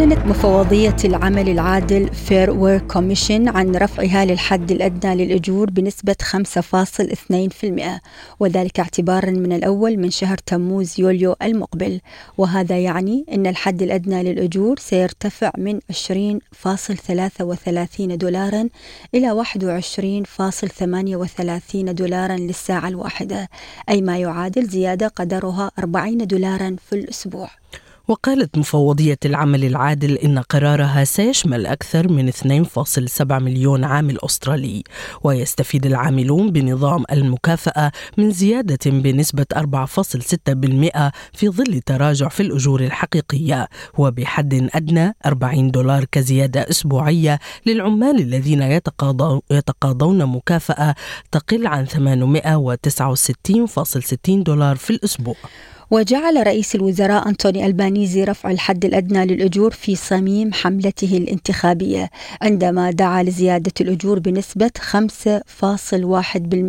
أعلنت مفوضية العمل العادل Fair Work Commission عن رفعها للحد الأدنى للأجور بنسبة 5.2% وذلك اعتبارا من الأول من شهر تموز يوليو المقبل. وهذا يعني أن الحد الأدنى للأجور سيرتفع من 20.33 دولارا إلى 21.38 دولارا للساعة الواحدة أي ما يعادل زيادة قدرها 40 دولارا في الأسبوع. وقالت مفوضية العمل العادل إن قرارها سيشمل أكثر من 2.7 مليون عامل أسترالي ويستفيد العاملون بنظام المكافأة من زيادة بنسبة 4.6% في ظل تراجع في الأجور الحقيقية وبحد أدنى 40 دولار كزيادة أسبوعية للعمال الذين يتقاضون مكافأة تقل عن 869.60 دولار في الأسبوع. وجعل رئيس الوزراء أنتوني ألبانيزي رفع الحد الأدنى للأجور في صميم حملته الانتخابية عندما دعا لزيادة الأجور بنسبة 5.1%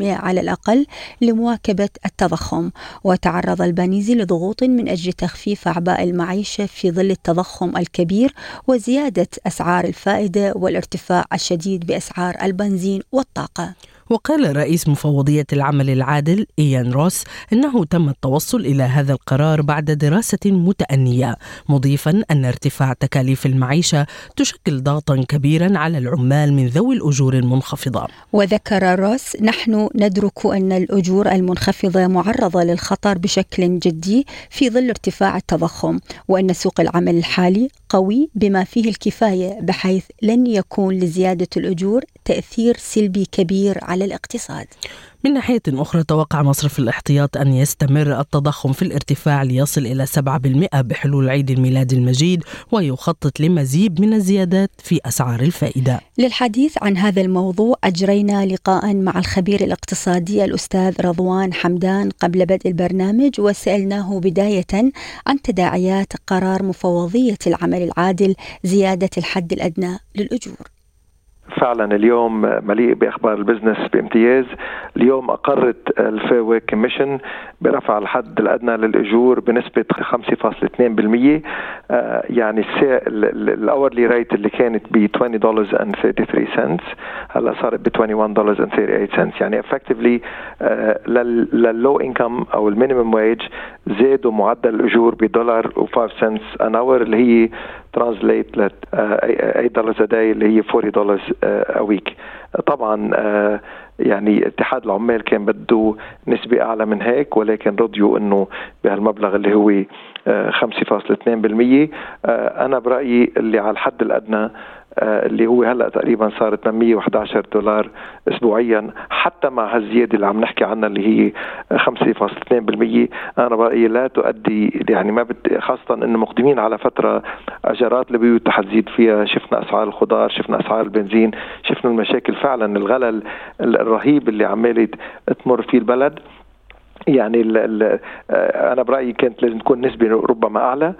على الأقل لمواكبة التضخم. وتعرض ألبانيزي لضغوط من أجل تخفيف أعباء المعيشة في ظل التضخم الكبير وزيادة أسعار الفائدة والارتفاع الشديد بأسعار البنزين والطاقة. وقال رئيس مفوضية العمل العادل إيان روس أنه تم التوصل إلى هذا القرار بعد دراسة متأنية مضيفا أن ارتفاع تكاليف المعيشة تشكل ضغطا كبيرا على العمال من ذوي الأجور المنخفضة. وذكر روس نحن ندرك أن الأجور المنخفضة معرضة للخطر بشكل جدي في ظل ارتفاع التضخم وأن سوق العمل الحالي قوي بما فيه الكفاية بحيث لن يكون لزيادة الأجور تأثير سلبي كبير على الاقتصاد. من ناحية أخرى توقع مصرف الاحتياط أن يستمر التضخم في الارتفاع ليصل إلى 7% بحلول عيد الميلاد المجيد ويخطط لمزيد من الزيادات في أسعار الفائدة. للحديث عن هذا الموضوع أجرينا لقاء مع الخبير الاقتصادي الأستاذ رضوان حمدان قبل بدء البرنامج وسألناه بداية عن تداعيات قرار مفوضية العمل العادل زيادة الحد الأدنى للأجور. فعلا اليوم مليء بأخبار ال business بامتياز. اليوم أقرت ال Fair Work Commission برفع الحد الأدنى للأجور بنسبة 5.2% آه، يعني ال hourly rate اللي كانت ب 20 دولار and 33 cents هلأ صارت ب 21 دولار and 38 cents يعني effectively لل low income أو ال minimum wage زادوا معدل الأجور بدولار و5 cents an hour اللي هي translate ل 8 دولار a day اللي هي 40 دولار a week طبعا uh, يعني اتحاد العمال كان بده نسبة أعلى من هيك ولكن رضيوا أنه بهالمبلغ اللي هو 5.2% uh, أنا برأيي اللي على الحد الأدنى آه، اللي هو هلأ تقريبا صار 811 دولار اسبوعيا حتى مع هالزيادة اللي عم نحكي عنها اللي هي 5.2% أنا برأيي لا تؤدي يعني ما بت خاصة إنه مقدمين على فترة أجارات البيوت رح تزيد فيها. شفنا أسعار الخضار شفنا أسعار البنزين شفنا المشاكل فعلا الغلل الرهيب اللي عمالة تمر فيه البلد. يعني ال ال آه، أنا برأيي كانت لازم تكون نسبة ربما أعلى. آه،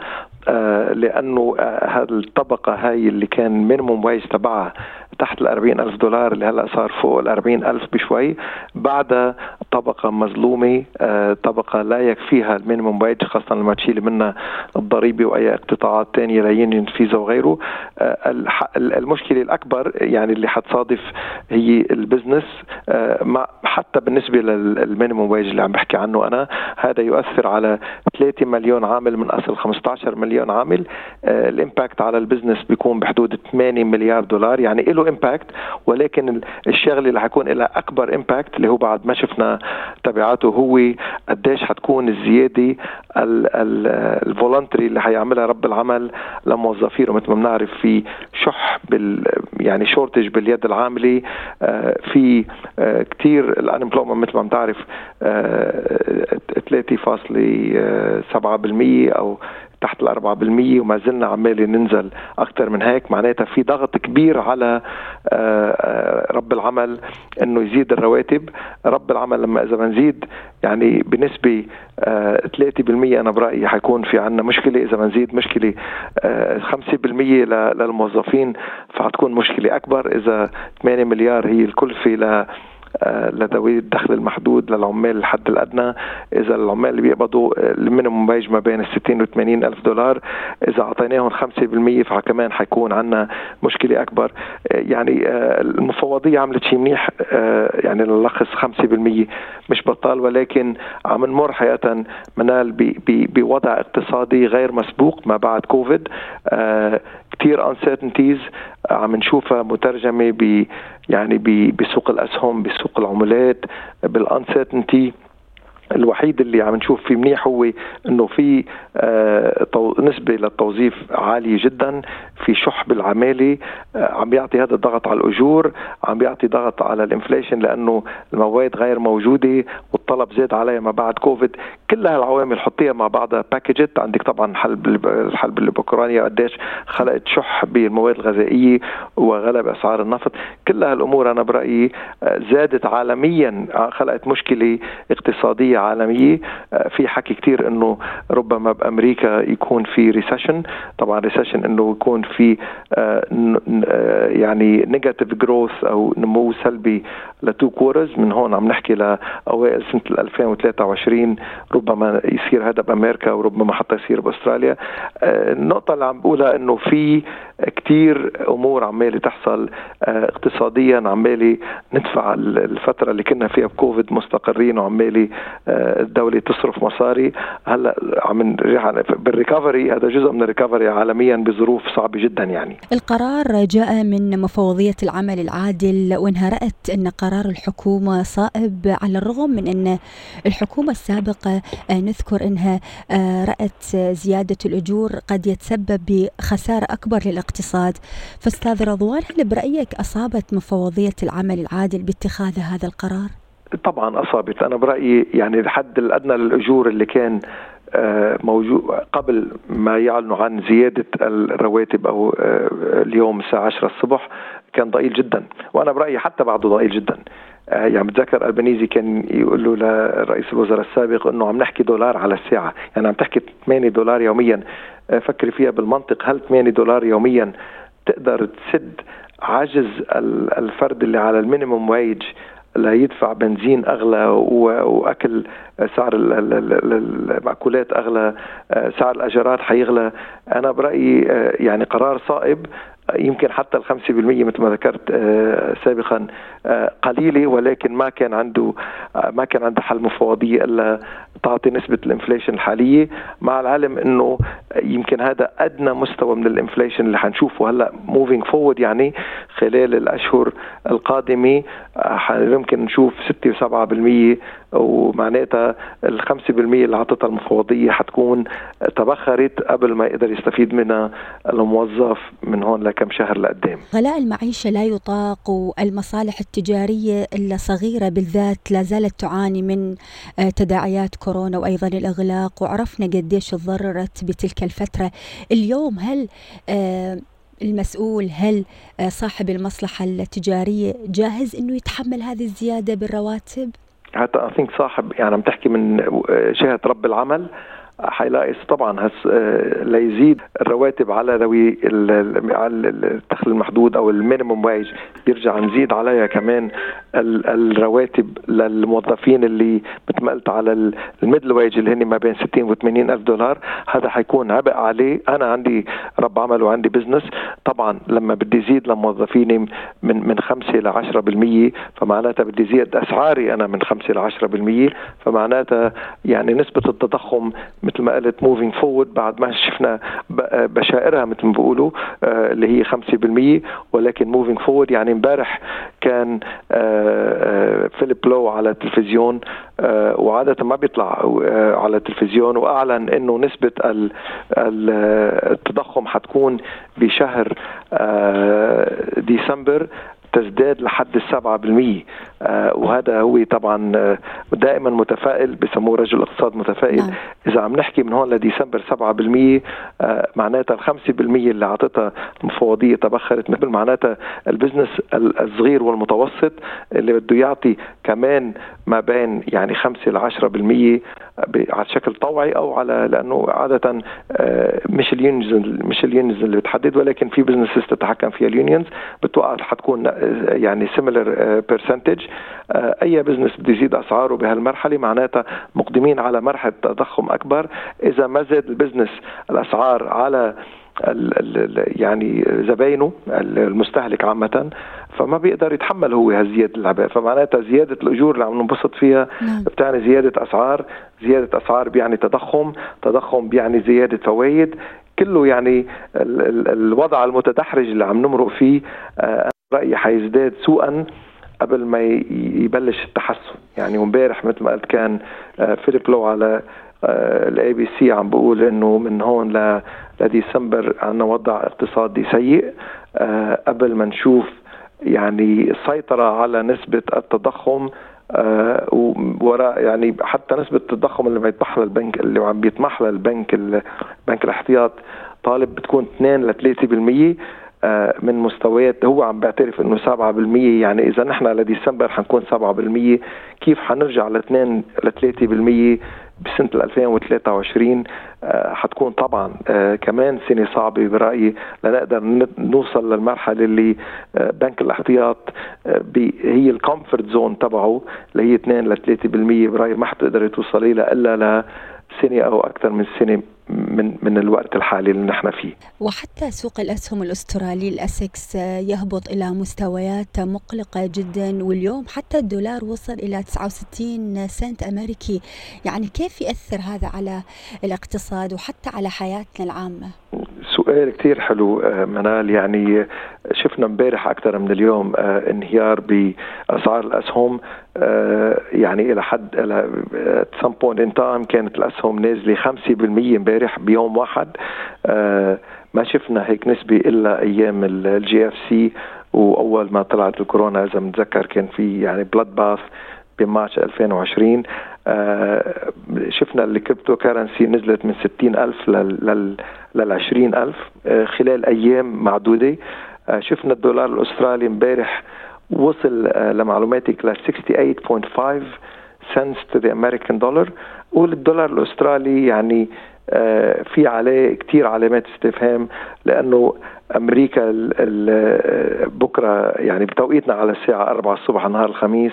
لأنه هذه الطبقة هاي اللي كان minimum wage تبعها تحت ال ألف دولار اللي هلأ صار فوق ال ألف بشوي بعدها طبقة مظلومة آه، طبقة لا يكفيها ال minimum wage خاصة لما تشيل منها الضريبة وأي اقتطاعات ثانية ل union fees وغيره آه، المشكلة الأكبر يعني اللي حتصادف هي ال business مع حتى بالنسبة لل minimum wage اللي عم بحكي عنه أنا هذا يؤثر على 3 مليون عامل من أصل 15 مليون عامل. آه، ال impact على ال business بيكون بحدود 8 مليار دولار يعني له impact ولكن الشغلة اللي حيكون لها أكبر impact اللي هو بعد ما شفنا تبعاته هو قديش حتكون الزيادة ال voluntary اللي حيعملها رب العمل لموظفيه مثل ما بنعرف في شح بال يعني شورتج باليد العاملة آه، في آه، كثير الانمبلومنت مثل ما بتعرف 3.7% أو تحت ال 4% وما زلنا عمالين ننزل أكثر من هيك. معناتها في ضغط كبير على رب العمل إنه يزيد الرواتب. رب العمل لما إذا بنزيد يعني بنسبة 3% أنا برأيي حيكون في عندنا مشكلة. إذا بنزيد مشكلة 5% للموظفين فحتكون مشكلة أكبر. إذا 8 مليار هي الكلفة آه، لذوي الدخل المحدود للعمال الحد الأدنى. إذا العمال اللي بيقبضوا المينيموم ويج ما بين ال 60 و 80 ألف دولار. إذا أعطيناهم 5% فكمان حيكون عندنا مشكلة أكبر. آه، يعني آه، المفوضية عملت شيء منيح. يعني نلخص 5% مش بطال ولكن عم نمر حقيقه منال بوضع اقتصادي غير مسبوق ما بعد كوفيد. كثير uncertainties عم نشوفها مترجمة ب يعني بسوق الأسهم بسوق العملات بالانسرتينتي الوحيد اللي عم نشوف فيه منيح هو إنه في آه، نسبة للتوظيف عالية جدا في شح بالعماله آه، عم بيعطي هذا الضغط على الأجور عم بيعطي ضغط على الإنفليشن لأنه المواد غير موجودة والطلب زاد عليها ما بعد كوفيد. كل هالعوامل حطيها مع بعضها package عندك طبعا حرب الحرب الاوكرانيا قديش خلقت شح بالمواد الغذائية وغلت أسعار النفط. كل هالأمور أنا برأيي آه، زادت عالميا خلقت مشكلة اقتصادية عالمية. آه، في حكي كثير إنه ربما بأمريكا يكون في recession طبعا recession إنه يكون في آه، آه، يعني negative growth أو نمو سلبي ل two quarters من هون عم نحكي لأوائل سنة 2023 ربما يصير هذا بامريكا وربما حتى يصير بأستراليا. النقطة اللي عم بقولها إنه في كثير أمور عمالة تحصل اقتصاديا عمالي ندفع الفترة اللي كنا فيها بكوفيد مستقرين وعمالي الدولة تصرف مصاري. هلأ عم بال recovery هذا جزء من ال recovery عالميا بظروف صعبة جدا يعني. القرار جاء من مفوضية العمل العادل وانها رات ان قرار الحكومة صائب على الرغم من أن الحكومة السابقة آه، نذكر إنها آه، رأت زيادة الأجور قد يتسبب بخسارة أكبر للاقتصاد فأستاذ رضوان هل برأيك أصابت مفوضية العمل العادل باتخاذ هذا القرار؟ طبعا أصابت أنا برأيي يعني الحد الأدنى للأجور اللي كان آه، موجود قبل ما يعلنوا عن زيادة الرواتب أو اليوم الساعة 10 الصبح كان ضئيل جدا وأنا برأيي حتى بعده ضئيل جدا. آه، يعني بتذكر البنيزي كان يقول له لرئيس الوزراء السابق إنه عم نحكي دولار على الساعة، يعني عم تحكي 8 دولار يوميا، فكري فيها بالمنطق هل 8 دولار يوميا تقدر تسد عجز الفرد اللي على المينيموم ويج ليدفع بنزين أغلى وأكل سعر المأكولات أغلى سعر الأجارات حيغلى. أنا برأيي يعني قرار صائب. يمكن حتى ال 5% مثل ما ذكرت آه، سابقا آه، قليلة ولكن ما كان عنده آه، ما كان عنده حل مفوضيه إلا تعطي نسبة ال inflation الحالية. مع العلم إنه يمكن هذا أدنى مستوى من ال inflation اللي حنشوفه هلأ moving forward يعني خلال الأشهر القادمة يمكن نشوف 6 و7% ومعناتها ال 5% اللي اعطتها المفوضية حتكون تبخرت قبل ما يقدر يستفيد منها الموظف من هون لكم شهر لقدام. غلاء المعيشة لا يطاق والمصالح التجارية الصغيره بالذات لا زالت تعاني من آه، تداعيات كورونا وأيضا الإغلاق وعرفنا قديش تضررت بتلك الفترة. اليوم هل آه، المسؤول هل آه، صاحب المصلحة التجارية جاهز أنه يتحمل هذه الزيادة بالرواتب؟ حتى I think صاحب يعني عم تحكي من جهه رب العمل. حيلاقي طبعا هس آه، ليزيد الرواتب على ذوي الدخل المحدود أو ال minimum wage. بيرجع نزيد عليها كمان الرواتب للموظفين اللي مثل ما قلت على ال middle wage اللي هن ما بين 60 و 80 ألف دولار. هذا حيكون عبء عليه. أنا عندي رب عمل وعندي business. طبعا لما بدي زيد لموظفيني من من 5 ل 10% فمعناتها بدي زيد أسعاري أنا من 5 ل 10% فمعناتها يعني نسبة التضخم مثل ما قلت moving forward بعد ما شفنا بشائرها مثل ما بيقولوا آه، اللي هي 5% ولكن moving forward يعني امبارح كان فيليب آه، لو على التلفزيون آه، وعادة ما بيطلع على التلفزيون وأعلن أنه نسبة التضخم حتكون بشهر ديسمبر تزداد لحد السبعة بالمية وهذا هو طبعا دائما متفائل بسموه رجل الاقتصاد متفائل نعم. إذا عم نحكي من هون لديسمبر سبعة بالمية معناتها الخمسة بالمية اللي أعطتها المفوضية تبخرت مثل معناتها البزنس الصغير والمتوسط اللي بده يعطي كمان ما بين يعني خمسة لعشرة بالمية على شكل طوعي أو على لأنه عادة آه، مش ال unions مش ال unions اللي بتحدد ولكن في businesses تتحكم فيها ال unions بتوقع حتكون آه، يعني similar percentage آه، أي business بده يزيد أسعاره بهالمرحلة معناتها مقدمين على مرحلة تضخم أكبر. إذا ما زاد ال business الأسعار على يعني زباينه المستهلك عامة فما بيقدر يتحمل هو هالزيادة العبء فمعناتها زيادة الأجور اللي عم ننبسط فيها نعم. بتعني زيادة أسعار. زيادة أسعار بيعني تضخم. تضخم بيعني زيادة فوائد. كله يعني الوضع المتدحرج اللي عم نمرق فيه آه، رأيي حيزداد سوءا قبل ما يبلش التحسن. يعني وامبارح مثل ما قلت كان آه، فيليب لو على ال ABC عم بقول إنه من هون لديسمبر عندنا وضع اقتصادي سيء آه، قبل ما نشوف يعني السيطرة على نسبة التضخم آه وراء يعني حتى نسبة التضخم اللي بيطمح لها البنك اللي عم بيطمح لها البنك بنك الاحتياط طالب بتكون 2 ل 3% آه من مستويات هو عم بيعترف إنه 7% يعني إذا نحن لديسمبر حنكون 7% كيف حنرجع ل 2 ل 3% بسنه 2023 آه، حتكون طبعا آه، كمان سنة صعبة برأيي لنقدر نوصل للمرحلة اللي آه، بنك الاحتياط هي ال comfort zone تبعه اللي هي 2 ل 3% برأيي ما حتقدر توصلي لها إلا لسنة أو أكثر من سنة. من من الوقت الحالي اللي نحن فيه. وحتى سوق الأسهم الأسترالي ال ASX يهبط إلى مستويات مقلقة جدا واليوم حتى الدولار وصل إلى 69 سنت أمريكي. يعني كيف يأثر هذا على الاقتصاد وحتى على حياتنا العامة؟ سؤال كثير حلو آه، منال. يعني شفنا امبارح أكثر من اليوم آه، انهيار بأسعار الأسهم. يعني إلى حد إلى some point in time كانت الأسهم نازلة 5% امبارح بيوم واحد. ما شفنا هيك نسبة إلا أيام ال GFC وأول ما طلعت الكورونا إذا متذكر كان في يعني bloodbath ب March 2020 آه شفنا ال cryptocurrency نزلت من 60 ألف لل, لل 20 ألف آه خلال أيام معدودة. آه شفنا الدولار الأسترالي امبارح وصل آه لمعلوماتك ل 68.5 cents to the American dollar والدولار الأسترالي يعني آه، في عليه كثير علامات استفهام لأنه أمريكا ال بكرة يعني بتوقيتنا على الساعة 4 الصبح نهار الخميس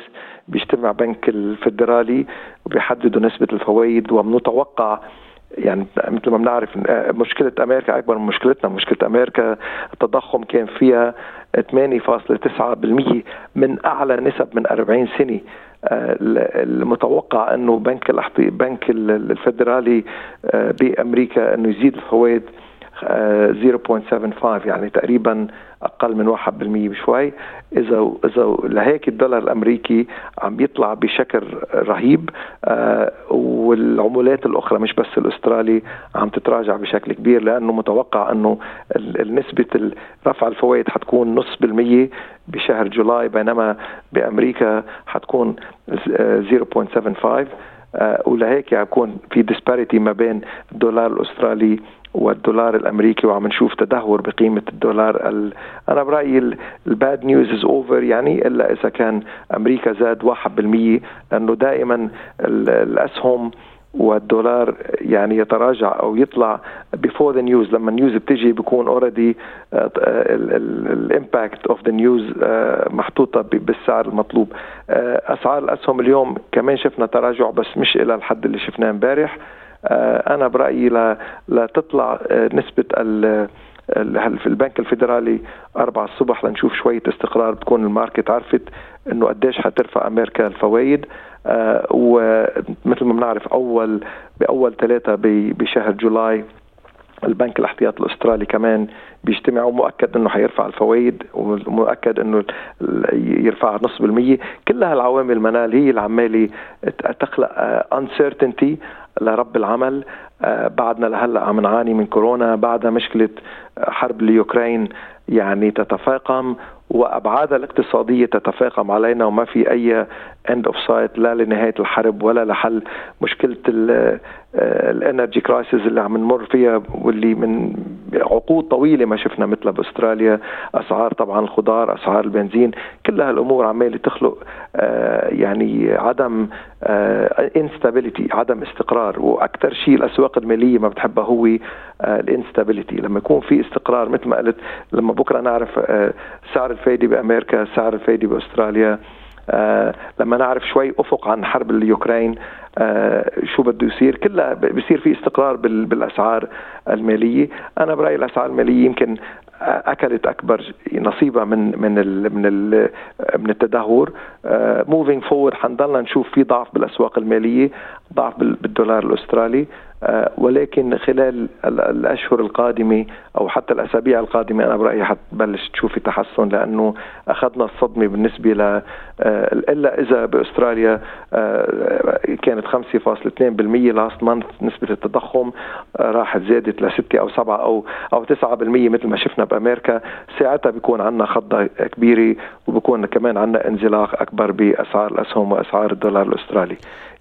بيجتمع بنك الفدرالي وبيحددوا نسبة الفوائد ومنتوقع يعني مثل ما بنعرف مشكلة أمريكا أكبر من مشكلتنا. مشكلة أمريكا التضخم كان فيها 8.9% من أعلى نسب من 40 سنة. المتوقع إنه بنك بنك الفدرالي آه، بأمريكا إنه يزيد الفوائد. 0.75 يعني تقريبا أقل من 1% بشوي. إذا إذا لهيك الدولار الأمريكي عم بيطلع بشكل رهيب آه والعملات الأخرى مش بس الأسترالي عم تتراجع بشكل كبير لأنه متوقع إنه نسبه رفع الفوائد حتكون نص بالمية بشهر جولاي بينما بأمريكا حتكون 0.75 آه ولهيك يكون في ديسباريتي ما بين الدولار الأسترالي والدولار الأمريكي وعم نشوف تدهور بقيمة الدولار. ال... أنا برأيي ال bad news is over يعني إلا إذا كان أمريكا زاد 1% لأنه دائما الأسهم والدولار يعني يتراجع أو يطلع before the news لما ال news بتجي بيكون already ال impact of the news محطوطة بالسعر المطلوب. آه، أسعار الأسهم اليوم كمان شفنا تراجع بس مش إلى الحد اللي شفناه امبارح. أنا برأيي لا تطلع آه، نسبة في البنك الفيدرالي أربعة الصبح لنشوف شوية استقرار بتكون ال market عرفت إنه قديش حترفع أمريكا الفوائد. آه ومثل ما بنعرف أول بأول ثلاثاء بشهر July البنك الاحتياط الأسترالي كمان بيجتمع ومؤكد إنه حيرفع الفوائد ومؤكد إنه يرفعها نص بالمية. كل هالعوامل منال هي اللي عمالة تخلق uncertainty. لرب العمل. آه، بعدنا لهلا عم نعاني من كورونا بعدها مشكلة حرب اليوكرين يعني تتفاقم وأبعادها الاقتصادية تتفاقم علينا وما في أي end of sight لا لنهاية الحرب ولا لحل مشكلة ال energy crisis اللي عم نمر فيها واللي من عقود طويلة ما شفنا مثلها بأستراليا. أسعار طبعا الخضار أسعار البنزين كل هالأمور عمالة تخلق آه، يعني عدم instability آه، عدم استقرار. وأكثر شيء الأسواق المالية ما بتحبها هو ال instability لما يكون في استقرار مثل ما قلت لما بكرة نعرف آه، سعر الفايدة بأمريكا سعر الفايدة بأستراليا. آه لما نعرف شوي أفق عن حرب اليوكرين آه شو بده يصير. كلها بصير في استقرار بالأسعار المالية. أنا برأيي الأسعار المالية يمكن أكلت أكبر نصيبها من من من من التدهور. moving uh, forward حنضلنا نشوف في ضعف بالأسواق المالية ضعف بالدولار الأسترالي. آه، ولكن خلال الأشهر القادمة أو حتى الأسابيع القادمة أنا برأيي حتبلش تشوفي تحسن لأنه أخذنا الصدمة بالنسبة ل آه، إلا إذا بأستراليا آه، كانت 5.2% last month نسبة التضخم راحت زادت ل 6 أو 7 أو أو 9% مثل ما شفنا بأمريكا. ساعتها بيكون عندنا خضة كبيرة وبكون كمان عندنا انزلاق أكبر بأسعار الأسهم وأسعار الدولار الأسترالي.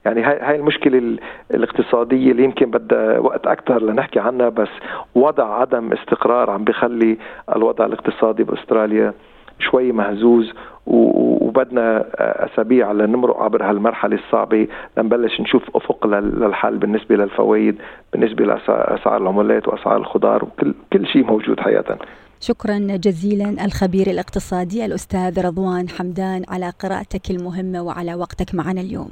يعني هاي هاي المشكلة الاقتصادية اللي يمكن بدها وقت أكثر لنحكي عنها بس وضع عدم استقرار عم بخلي الوضع الاقتصادي بأستراليا شوي مهزوز وبدنا أسابيع لنمرق عبر هالمرحلة الصعبة لنبلش نشوف أفق للحل بالنسبة للفوائد بالنسبة لاسعار العملات وأسعار الخضار وكل كل شيء موجود حقيقه شكرا جزيلا الخبير الاقتصادي الأستاذ رضوان حمدان على قراءتك المهمة وعلى وقتك معنا اليوم.